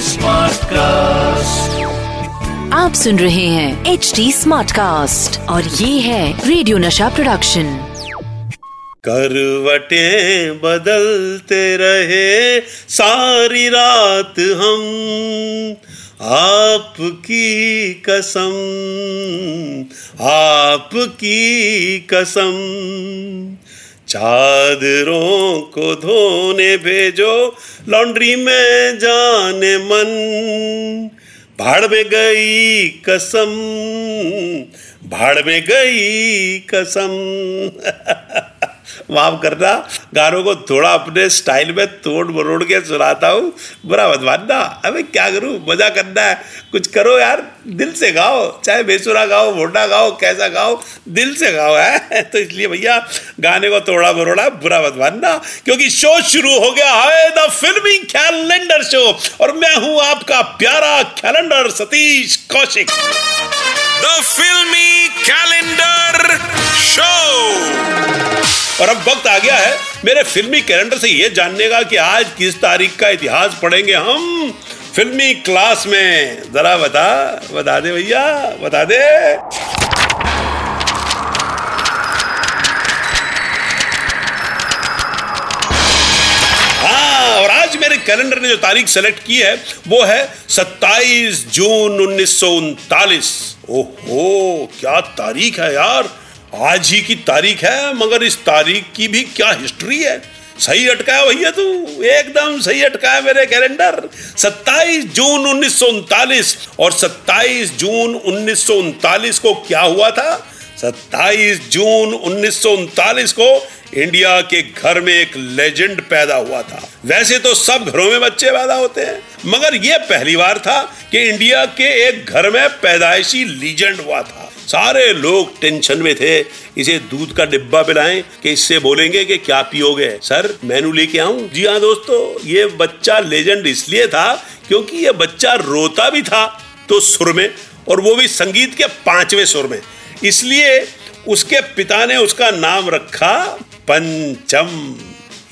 Smart cast आप सुन रहे हैं एच डी स्मार्ट कास्ट और ये है रेडियो नशा प्रोडक्शन करवटे बदलते रहे, सारी रात हम आपकी कसम आपकी कसम। चादरों को धोने भेजो, लॉन्ड्री में जाने मन। भाड़ में गई कसम, भाड़ में गई कसम। माफ़ करना, गानों को थोड़ा अपने स्टाइल में तोड़ मरोड़ के सुनाता हूँ। बुरा मत मानना, अबे क्या करूँ? मज़ा करना है। कुछ करो यार, दिल से गाओ, चाहे बेसुरा गाओ मोटा गाओ, कैसा गाओ, दिल से गाओ, है? तो इसलिए भैया, गाने को तोड़ा मरोड़ा, बुरा मत क्योंकि शो शुरू हो गया है, द फिल्मी कैलेंडर शो, और मैं हूँ आपका प्यारा calendar Satish Kaushik. The Filmi calendar और अब वक्त आ गया है मेरे फिल्मी कैलेंडर से ये जानने का कि आज किस तारीख का इतिहास पढ़ेंगे हम फिल्मी क्लास में। जरा बता बता दे भैया, बता दे। हाँ और आज मेरे कैलेंडर ने जो तारीख सेलेक्ट की है, वो है 27 जून उन्नीस सौ उनतालीस। ओहो, क्या तारीख है यार। आज ही की तारीख है, मगर इस तारीख की भी क्या हिस्ट्री है? सही अटकाया भैया तू? एकदम सही अटकाया मेरे कैलेंडर 27 जून उन्नीस सौ उनतालीस। और 27 जून उन्नीस को क्या हुआ था? 27 जून उन्नीस सौ उनतालीस को इंडिया के घर में एक लेजेंड पैदा हुआ था। वैसे तो सब घरों में बच्चे पैदा होते हैं, मगर यह पहली बार था कि इंडिया के एक घर में पैदाइशी लीजेंड हुआ था। सारे लोग टेंशन में थे। इसे दूध का डिब्बा पिलाएँ कि इससे बोलेंगे कि क्या पियोगे। सर मेनू लेके आऊँ? जी हाँ दोस्तों, ये बच्चा लेजेंड इसलिए था क्योंकि ये बच्चा रोता भी था तो सुर में और वो भी संगीत के पाँचवें सुर में। इसलिए उसके पिता ने उसका नाम रखा पंचम,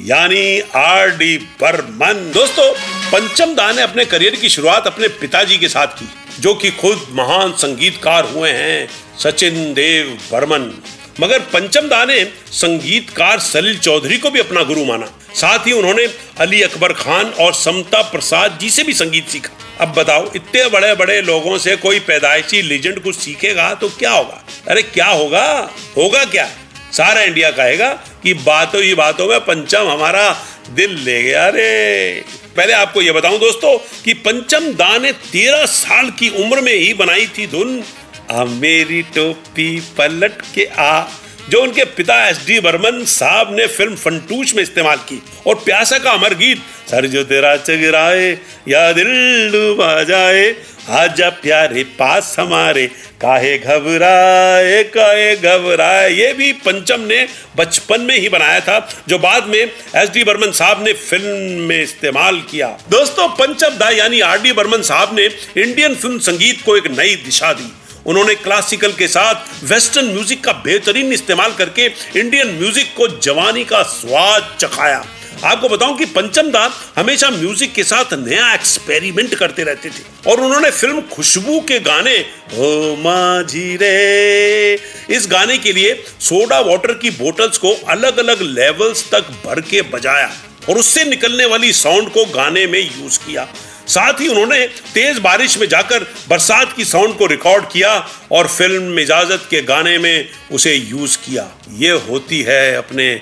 यानी आर डी बर्मन। दोस्तों, पंचम दा ने अपने करियर की शुरुआत अपने पिताजी के साथ की, जो कि खुद महान संगीतकार हुए हैं। सचिन देव बर्मन। मगर पंचम दा ने संगीतकार सलील चौधरी को भी अपना गुरु माना। साथ ही उन्होंने अली अकबर खान और समता प्रसाद जी से भी संगीत सीखा। अब बताओ, इतने बड़े बड़े लोगों से कोई पैदाइशी लेजेंड कुछ सीखेगा तो क्या होगा? अरे क्या होगा? होगा क्या? सारा इंडिया कहेगा कि बातों ही बातों में पंचम हमारा दिल ले गया। अरे, पहले आपको यह बताऊँ दोस्तों कि पंचम दा ने तेरह साल की उम्र में ही बनाई थी धुन। आ मेरी टोपी पलट के आ। जो उनके पिता एस डी बर्मन साहब ने फ़िल्म फंटूश में इस्तेमाल की, और प्यासा का अमर गीत, सर जो तेरा चगराए, या दिल डूबा जाए, आजा प्यारे पास हमारे, काहे घबराए काहे घबराए। ये भी पंचम ने बचपन में ही बनाया था, जो बाद में एस डी बर्मन साहब ने फ़िल्म में इस्तेमाल किया। दोस्तों, पंचम दा यानी आर डी बर्मन साहब ने इंडियन फ़िल्म संगीत को एक नई दिशा दी। उन्होंने क्लासिकल के साथ वेस्टर्न म्यूज़िक का बेहतरीन इस्तेमाल करके इंडियन म्यूज़िक को जवानी का स्वाद चखाया। आपको बताऊँ कि पंचम दा हमेशा म्यूज़िक के साथ नया एक्सपेरिमेंट करते रहते थे। और उन्होंने फ़िल्म खुशबू के गाने, ओ माझी रे, इस गाने के लिए सोडा वाटर की बोटल्स को अलग अलग लेवल्स तक भर के बजाया। और उससे निकलने वाली साउंड को गाने में यूज़ किया। साथ ही उन्होंने तेज बारिश में जाकर बरसात की साउंड को रिकॉर्ड किया और फ़िल्म इजाज़त के गाने में उसे यूज़ किया। ये होती है अपने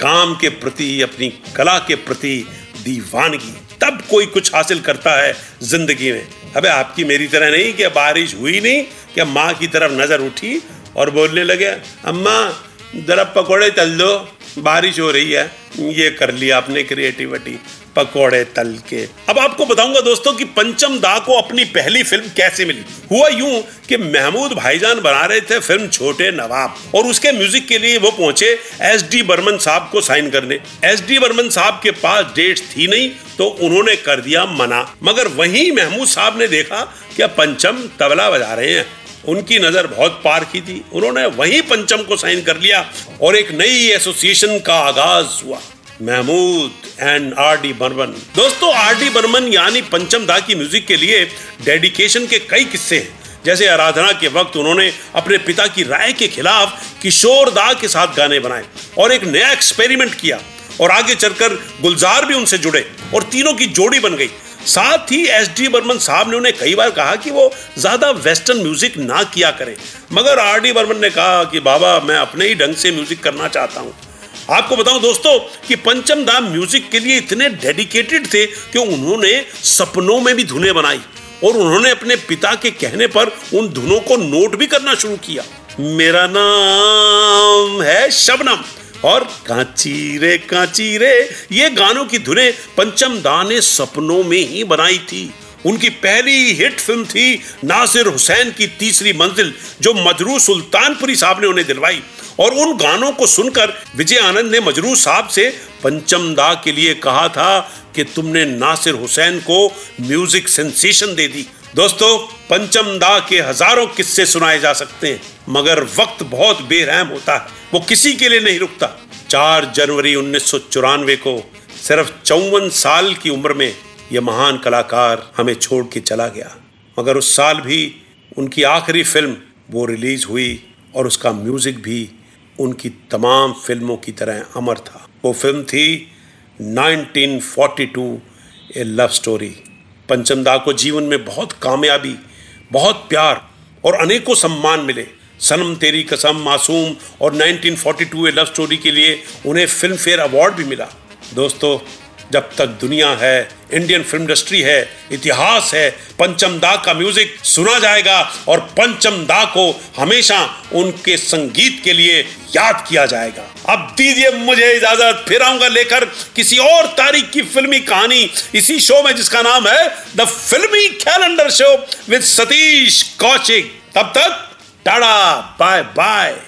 काम के प्रति, अपनी कला के प्रति दीवानगी। तब कोई कुछ हासिल करता है ज़िंदगी में। अबे आपकी मेरी तरह नहीं कि बारिश हुई नहीं, कि माँ की तरफ़ नज़र उठी और बोलने लगे, अम्मा, जरा पकौड़े तल दो, बारिश हो रही है, ये कर लिया आपने क्रिएटिविटी पकौड़े तल के। अब आपको बताऊँगा दोस्तों कि पंचम दा को अपनी पहली फ़िल्म कैसे मिली। हुआ यूँ कि महमूद भाईजान बना रहे थे फ़िल्म छोटे नवाब, और उसके म्यूज़िक के लिए वो पहुँचे एस डी बर्मन साहब को साइन करने। एस डी बर्मन साहब के पास डेट थी नहीं तो उन्होंने कर दिया मना। मगर वहीं महमूद साहब ने देखा कि पंचम तबला बजा रहे हैं। उनकी नज़र बहुत पार की थी। उन्होंने वहीं पंचम को साइन कर लिया, और एक नई एसोसिएशन का आगाज़ हुआ। Mahmood and R D Burman. दोस्तों, आर डी बर्मन यानी पंचम दा की म्यूज़िक के लिए डेडिकेशन के कई किस्से हैं। जैसे आराधना के वक्त उन्होंने अपने पिता की राय के खिलाफ किशोर दा के साथ गाने बनाए और एक नया एक्सपेरिमेंट किया और आगे चलकर गुलजार भी उनसे जुड़े और तीनों की जोड़ी बन गई। साथ ही एस डी बर्मन साहब ने उन्हें कई बार कहा कि वो ज़्यादा वेस्टर्न म्यूज़िक ना किया करें। मगर आर डी बर्मन ने कहा कि, बाबा, मैं अपने ही ढंग से म्यूज़िक करना चाहता हूँ। आपको बताऊँ दोस्तों कि पंचम दाम म्यूज़िक के लिए इतने डेडिकेटेड थे कि उन्होंने सपनों में भी धुनें बनाई और उन्होंने अपने पिता के कहने पर उन धुनों को नोट भी करना शुरू किया। मेरा नाम है शबनम और कांची रे कांची रे, ये गानों की धुनें पंचम दा ने सपनों में ही बनाई थी। उनकी पहली हिट फ़िल्म थी नासिर हुसैन की तीसरी मंजिल, जो मजरू सुल्तानपुरी साहब ने उन्हें दिलवाई। और उन गानों को सुनकर विजय आनंद ने मजरू साहब से पंचम दा के लिए कहा था कि तुमने नासिर हुसैन को म्यूज़िक सेंसेशन दे दी। दोस्तों, पंचम दा के हज़ारों किस्से सुनाए जा सकते हैं, मगर वक्त बहुत बेरहम होता है, वो किसी के लिए नहीं रुकता। चार जनवरी उन्नीस सौ चौरानवे को सिर्फ़ चौवन साल की उम्र में यह महान कलाकार हमें छोड़ के चला गया। मगर उस साल भी उनकी आखिरी फ़िल्म वो रिलीज़ हुई और उसका म्यूज़िक भी उनकी तमाम फ़िल्मों की तरह अमर था। वो फ़िल्म थी 1942 ए लव स्टोरी। पंचमदा को जीवन में बहुत कामयाबी, बहुत प्यार और अनेकों सम्मान मिले। सनम तेरी कसम, मासूम और 1942 ए लव स्टोरी के लिए उन्हें फ़िल्म फेयर अवार्ड भी मिला। दोस्तों जब तक दुनिया है इंडियन फ़िल्म इंडस्ट्री है, इतिहास है, पंचम दा का म्यूज़िक सुना जाएगा और पंचम दा को हमेशा उनके संगीत के लिए याद किया जाएगा। अब दीजिए मुझे इजाज़त, फिर आऊँगा लेकर किसी और तारीख की फिल्मी कहानी इसी शो में जिसका नाम है the Filmi calendar show with Satish Kaushik तब तक, टाटा बाय बाय